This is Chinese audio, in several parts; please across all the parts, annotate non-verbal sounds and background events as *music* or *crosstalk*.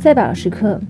再保时刻，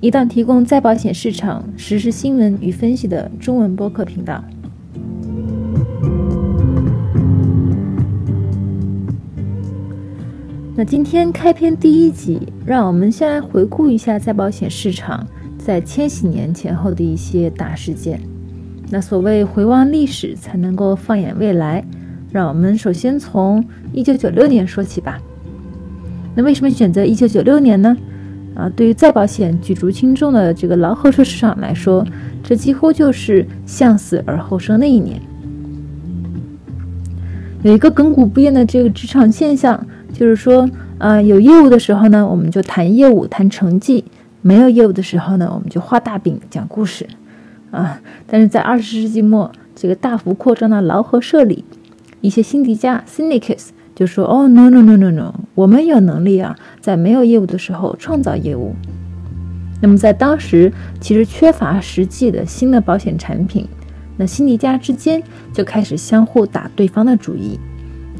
一档提供再保险市场实时新闻与分析的中文播客频道。那今天开篇第一集，让我们先来回顾一下再保险市场在千禧年前后的一些大事件。那所谓回望历史，才能够放眼未来。让我们首先从一九九六年说起吧。那为什么选择一九九六年呢？啊，对于再保险举足轻重的这个劳合社市场来说，这几乎就是向死而后生的一年。有一个亘古不变的这个职场现象，就是说，啊，有业务的时候呢，我们就谈业务、谈成绩；没有业务的时候呢，我们就画大饼、讲故事。啊，但是在二十世纪末，这个大幅扩张的劳合社里，一些辛迪加 （syndicates） 就说：“哦，no no no no no，我们有能力啊，在没有业务的时候创造业务。”那么在当时，其实缺乏实际的新的保险产品，那辛迪家之间就开始相互打对方的主意。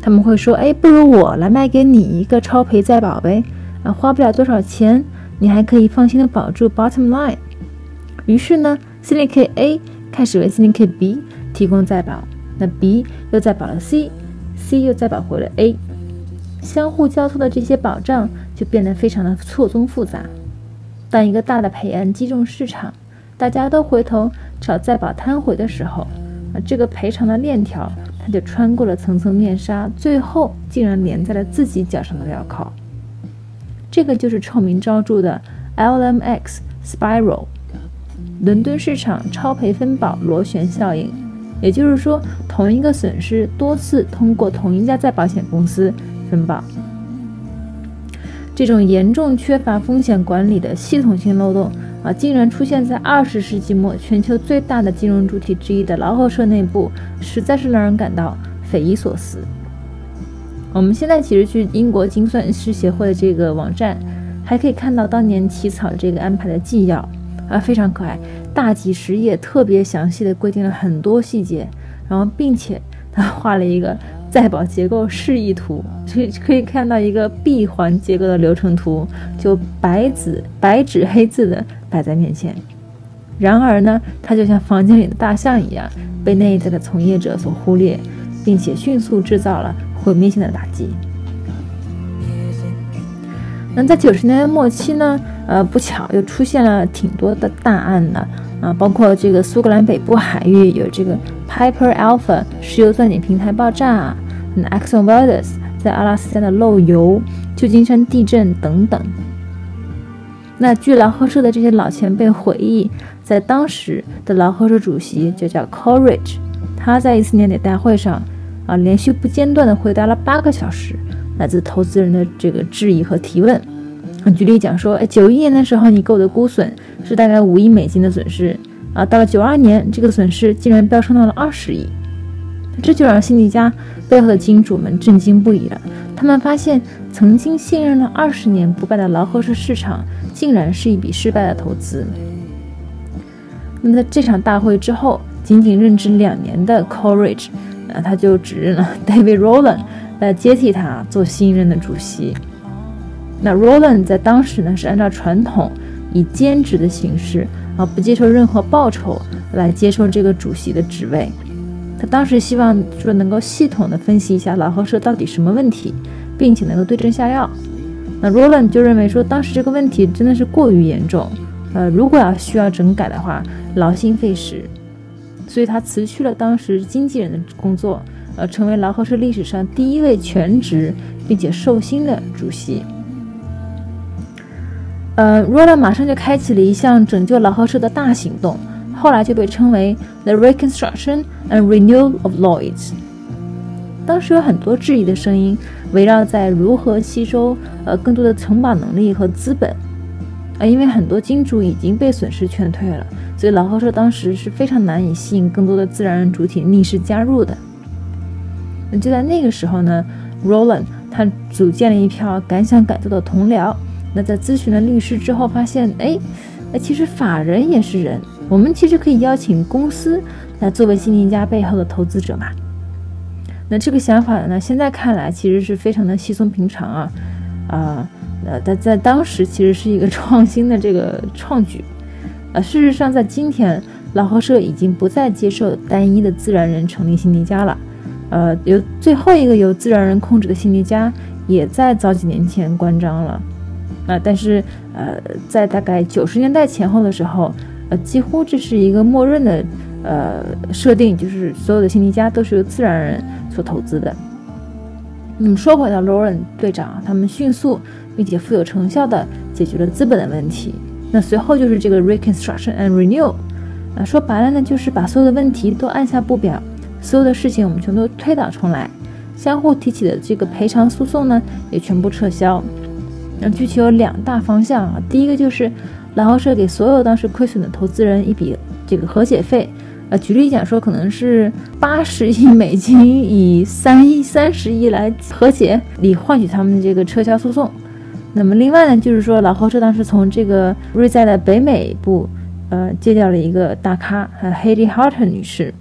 他们会说：“哎，不如我来卖给你一个超赔再保呗，啊，花不了多少钱，你还可以放心的保住 bottom line。”于是呢。Syndicate A 开始为 Syndicate B 提供再保，那 B 又再保了 C C 又再保回了 A，相互交错的这些保障就变得非常的错综复杂。当一个大的赔案击中市场，大家都回头找再保摊回的时候，啊，这个赔偿的链条它就穿过了层层面纱，最后竟然连在了自己脚上的镣铐。这个就是臭名昭著的 LMX Spiral。伦敦市场超赔分保螺旋效应，也就是说，同一个损失多次通过同一家再保险公司分保，这种严重缺乏风险管理的系统性漏洞啊，竟然出现在二十世纪末全球最大的金融主体之一的劳合社内部，实在是让人感到匪夷所思。我们现在其实去英国精算师协会的这个网站，还可以看到当年起草这个安排的纪要。啊，非常可爱，大几十页，特别详细的规定了很多细节，然后并且他画了一个再保结构示意图，所以可以看到一个闭环结构的流程图，就白纸白纸黑字的摆在面前。然而呢，它就像房间里的大象一样，被内在的从业者所忽略，并且迅速制造了毁灭性的打击。那在九十年代末期呢？呃，不巧又出现了挺多的大案的，啊，包括这个苏格兰北部海域有这个 Piper Alpha 石油钻井平台爆炸，Exxon Valdez 在阿拉斯加的漏油，旧金山地震等等。那据劳合社的这些老前辈回忆，在当时的劳合社主席就叫 Coleridge，他在一次年底大会上，啊，连续不间断地回答了八个小时来自投资人的这个质疑和提问。举例讲说，哎，九一年的时候，你给我的估损是大概五亿美金的损失啊，到了九二年，这个损失竟然飙升到了二十亿，这就让辛迪加背后的金主们震惊不已了。他们发现，曾经信任了二十年不败的劳合社市场，竟然是一笔失败的投资。那么在这场大会之后，仅仅任职两年的 Coleridge，啊，他就指认了 *laughs* David Rowland 来接替他做新任的主席。那 Roland 在当时呢，是按照传统以兼职的形式啊，不接受任何报酬来接受这个主席的职位。他当时希望说能够系统的分析一下劳合社到底什么问题，并且能够对症下药。那 Roland 就认为说，当时这个问题真的是过于严重，呃，如果要需要整改的话，劳心费时，所以他辞去了当时经纪人的工作，呃，成为劳合社历史上第一位全职并且受薪的主席。呃，Rolla 马上就开启了一项拯救劳合社的大行动，后来就被称为 The Reconstruction and Renewal of Lloyd's。当时有很多质疑的声音，围绕在如何吸收呃更多的承保能力和资本。啊，因为很多金主已经被损失劝退了，所以劳合社当时是非常难以吸引更多的自然人主体逆势加入的。那就在那个时候呢，Roland 他组建了一票敢想敢做的同僚。那在咨询了律师之后，发现，哎，那其实法人也是人，我们其实可以邀请公司来作为新迪家背后的投资者嘛。那这个想法呢，现在看来其实是非常的稀松平常啊，啊，呃，在在当时其实是一个 *laughs* 创新的这个创举。呃，事实上，在今天，老和社已经不再接受单一的自然人成立辛迪加了。呃，由最后一个由自然人控制的辛迪加也在早几年前关张了。啊，但是呃，在大概九十年代前后的时候，呃，几乎这是一个默认的呃设定，就是所有的辛迪加都是由自然人所投资的。那么说回到 Lauren 队长，他们迅速并且富有成效的解决了资本的问题。那随后就是这个 reconstruction and renew，啊，说白了呢，就是把所有的问题都按下不表，所有的事情我们全都推倒重来，相互提起的这个赔偿诉讼呢也全部撤销。那具体有两大方向啊，第一个就是蓝豪社给所有当时亏损的投资人一笔这个和解费，呃，举例讲说可能是八十亿美金，以三亿三十亿来和解，以换取他们这个撤销诉讼。那么另外呢，就是说老后社当时从这个瑞在的北美部，呃，借调了一个大咖，呃，Haley Harton 女士。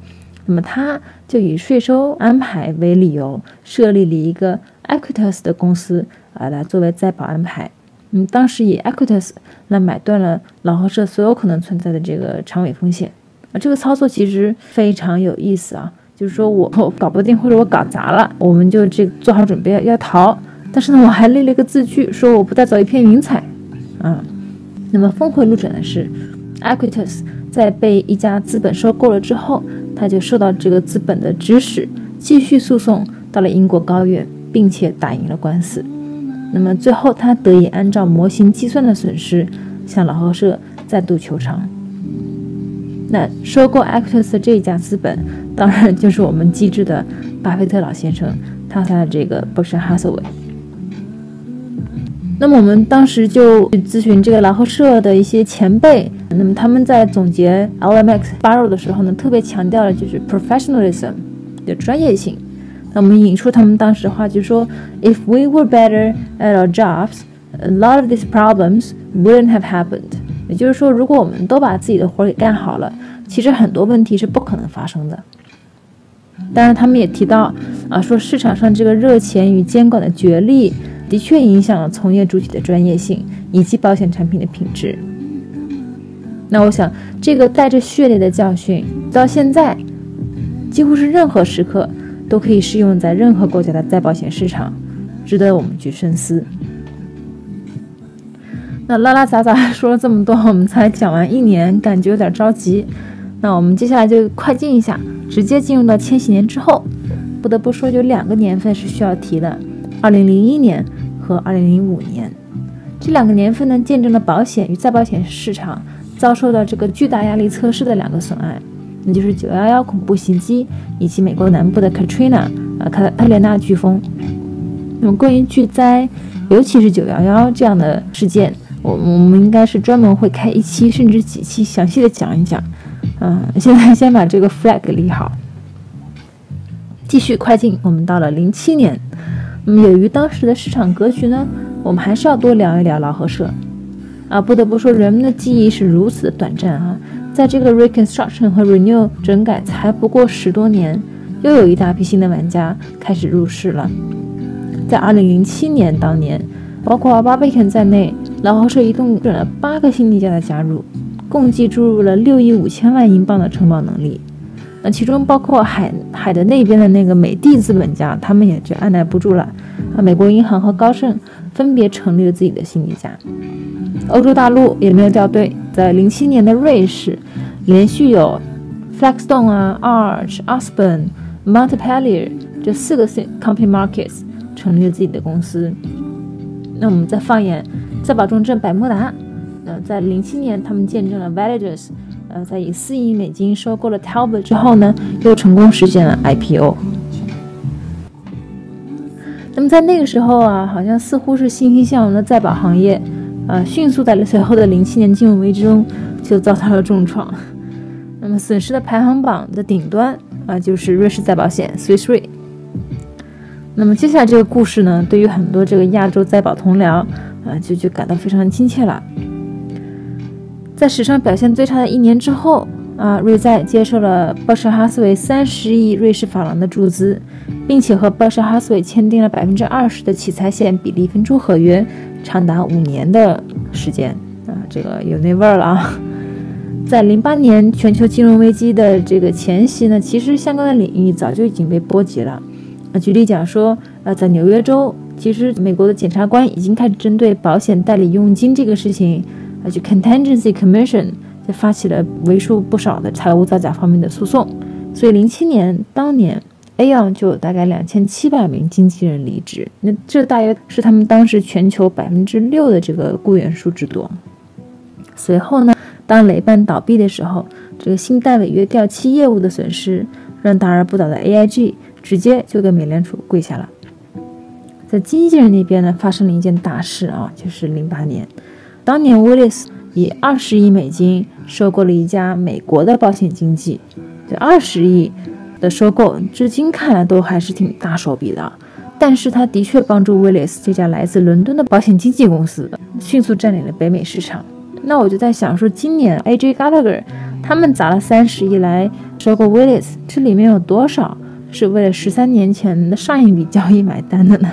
那么他就以税收安排为理由，设立了一个 Equitas 的公司，啊，来作为再保安排。嗯，当时以 Equitas 来买断了老和社所有可能存在的这个长尾风险。啊，这个操作其实非常有意思啊，就是说我搞不定或者我搞砸了，我们就这做好准备要逃。但是呢，我还立了一个字据，说我不带走一片云彩，啊。那么峰回路转的是，Equitas 在被一家资本收购了之后，他就受到这个资本的指使，继续诉讼到了英国高院，并且打赢了官司。那么最后，他得以按照模型计算的损失，向老和社再度求偿。那收购 Equitas 这一家资本，当然就是我们机智的巴菲特老先生，他他的这个 Berkshire Hathaway。那么我们当时就去咨询这个劳合社的一些前辈，那么他们在总结 LMX Barrow 的时候呢，特别强调了就是 professionalism 的专业性。那我们引出他们当时的话，就说：If we were better at our jobs, a lot of these problems wouldn't have happened。也就是说，如果我们都把自己的活儿给干好了，其实很多问题是不可能发生的。当然，他们也提到啊，说市场上这个热钱与监管的角力。的确影响了从业主体的专业性以及保险产品的品质。那我想，这个带着血泪的教训，到现在几乎是任何时刻都可以适用在任何国家的再保险市场，值得我们去深思。那拉拉杂杂说了这么多，我们才讲完一年，感觉有点着急。那我们接下来就快进一下，直接进入到千禧年之后。不得不说，有两个年份是需要提的：二零零一年。和二零零五年这两个年份呢，见证了保险与再保险市场遭受到这个巨大压力测试的两个损害，那就是九幺幺恐怖袭击以及美国南部的 Katrina 啊卡特莲娜飓风。那么关于巨灾，尤其是九幺幺这样的事件，我我们应该是专门会开一期甚至几期详细的讲一讲。嗯，现在先把这个 flag 立好，继续快进，我们到了零七年。那么，由于当时的市场格局呢，我们还是要多聊一聊劳合社。啊，不得不说，人们的记忆是如此的短暂啊！在这个 reconstruction 和 renew 整改才不过十多年，又有一大批新的玩家开始入市了。在2007年当年，包括 Barbican 在内，劳合社一共准了八个新地价的加入，共计注入了六亿五千万英镑的承保能力。那其中包括海海的那边的那个美的资本家，他们也就按耐不住了。啊，美国银行和高盛分别成立了自己的新一家。欧洲大陆也没有掉队，在零七年的瑞士，连续有 Flagstone 啊、Arch、Osborne、Montpellier 这四个 Company Markets 成立了自己的公司。那我们再放眼再保重镇百慕达，呃，在零七年他们见证了 Validas。呃，在以四亿美金收购了 Talbot 之后呢，又成功实现了 IPO。那么在那个时候啊，好像似乎是欣欣向荣的在保行业，呃，迅速在随后的零七年金融危机中就遭到了重创。那么损失的排行榜的顶端啊，就是瑞士再保险 Swiss Re。那么接下来这个故事呢，对于很多这个亚洲再保同僚啊，就就感到非常亲切了。在史上表现最差的一年之后，啊，瑞在接受了伯什哈斯韦三十亿瑞士法郎的注资，并且和伯什哈斯韦签订了百分之二十的起财险比例分出合约，长达五年的时间啊，这个有那味儿了啊。在零八年全球金融危机的这个前夕呢，其实相关的领域早就已经被波及了。啊，举例讲说，呃，在纽约州，其实美国的检察官已经开始针对保险代理佣金这个事情，而且 Contingency Commission 就发起了为数不少的财务造假方面的诉讼。所以零七年当年，Aon 就有大概两千七百名经纪人离职，那这大约是他们当时全球百分之六的这个雇员数之多。随后呢？当雷曼倒闭的时候，这个信贷违约掉期业务的损失，让大而不倒的 AIG 直接就给美联储跪下了。在经纪人那边呢，发生了一件大事啊，就是零八年，当年威利斯以二十亿美金收购了一家美国的保险经纪，这二十亿的收购，至今看来都还是挺大手笔的。但是他的确帮助威利斯这家来自伦敦的保险经纪公司迅速占领了北美市场。那我就在想说，今年 A.J. Gallagher 他们砸了三十亿来收购 Willis，这里面有多少是为了十三年前的上一笔交易买单的呢？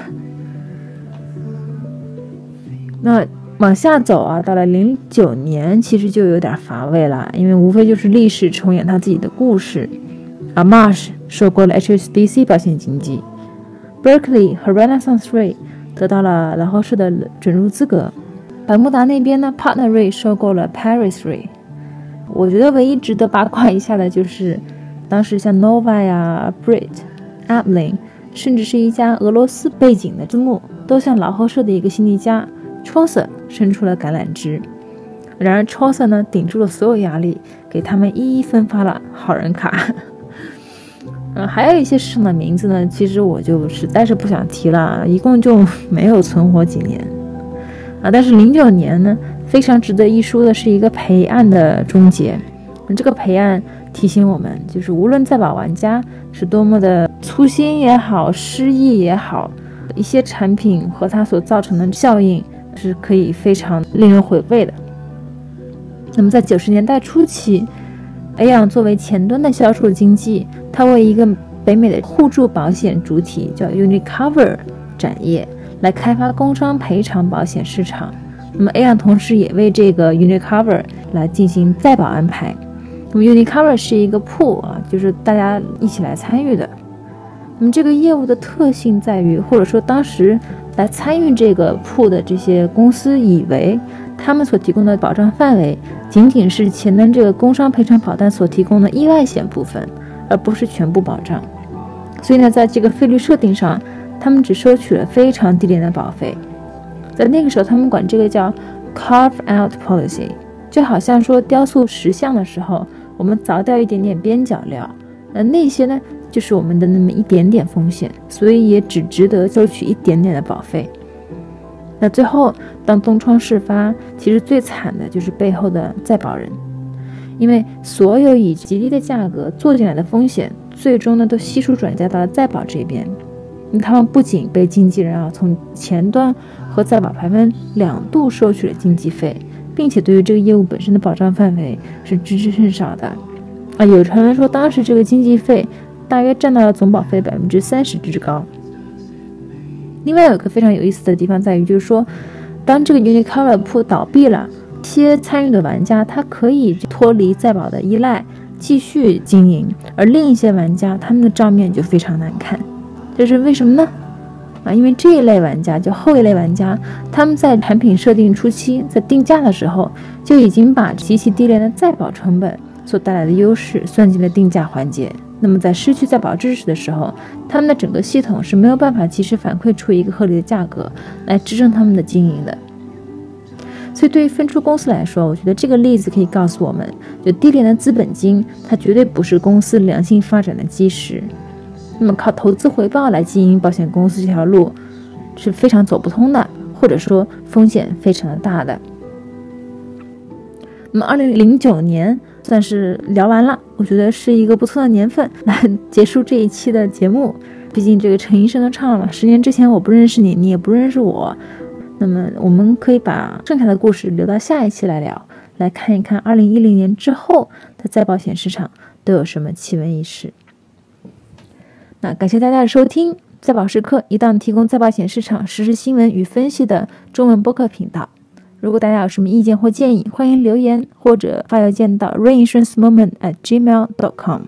那往下走啊，到了零九年，其实就有点乏味了，因为无非就是历史重演他自己的故事。啊，Marsh 收购了 H.S.B.C 保险经纪，Berkeley 和 Renaissance Re 得到了劳合社的准入资格。百慕达那边呢，Partner Re 收购了 Paris Re。我觉得唯一值得八卦一下的就是，当时像 Nova 呀、Brit、a p l i n 甚至是一家俄罗斯背景的字幕，都向劳合社的一个新迪加 Chaucer 伸出了橄榄枝。然而 Chaucer 呢，顶住了所有压力，给他们一一分发了好人卡。嗯，*laughs* 还有一些市场的名字呢，其实我就实在是不想提了，一共就没有存活几年。啊，但是零九年呢，非常值得一说的是一个赔案的终结。这个赔案提醒我们，就是无论在保玩家是多么的粗心也好，失意也好，一些产品和它所造成的效应是可以非常令人回味的。那么在九十年代初期，Aon 作为前端的销售经济，它为一个北美的互助保险主体叫 Unicover 展业。来开发工伤赔偿保险市场，那么 Aon 同时也为这个 Unicover 来进行再保安排。那么 Unicover 是一个 pool 啊，就是大家一起来参与的。那么这个业务的特性在于，或者说当时来参与这个铺的这些公司以为，他们所提供的保障范围仅仅是前端这个工伤赔偿保单所提供的意外险部分，而不是全部保障。所以呢，在这个费率设定上。他们只收取了非常低廉的保费，在那个时候，他们管这个叫 carve out policy，就好像说雕塑石像的时候，我们凿掉一点点边角料，那那些呢，就是我们的那么一点点风险，所以也只值得收取一点点的保费。那最后，当东窗事发，其实最惨的就是背后的再保人，因为所有以极低的价格做进来的风险，最终呢都悉数转嫁到了再保这边。那他们不仅被经纪人啊从前端和再保排分两度收取了经纪费，并且对于这个业务本身的保障范围是知之甚少的啊。有传闻说，当时这个经纪费大约占到了总保费百分之三十之高。另外，有一个非常有意思的地方在于，就是说，当这个 Unicover 铺倒闭了，一些参与的玩家他可以脱离再保的依赖，继续经营，而另一些玩家他们的账面就非常难看。这是为什么呢？啊，因为这一类玩家，就后一类玩家，他们在产品设定初期，在定价的时候，就已经把极其低廉的再保成本所带来的优势算进了定价环节。那么在失去再保知识的时候，他们的整个系统是没有办法及时反馈出一个合理的价格来支撑他们的经营的。所以，对于分出公司来说，我觉得这个例子可以告诉我们，就低廉的资本金，它绝对不是公司良性发展的基石。那么靠投资回报来经营保险公司这条路是非常走不通的，或者说风险非常的大的。那么二零零九年算是聊完了，我觉得是一个不错的年份来 *laughs* 结束这一期的节目。毕竟这个陈医生都唱了嘛，十年之前我不认识你，你也不认识我。那么我们可以把剩下的故事留到下一期来聊，来看一看二零一零年之后的再保险市场都有什么奇闻异事。那感谢大家的收听，在保时刻一档提供再保险市场实时新闻与分析的中文播客频道。如果大家有什么意见或建议，欢迎留言或者发邮件到 reinsurancemoment at gmail dot。Com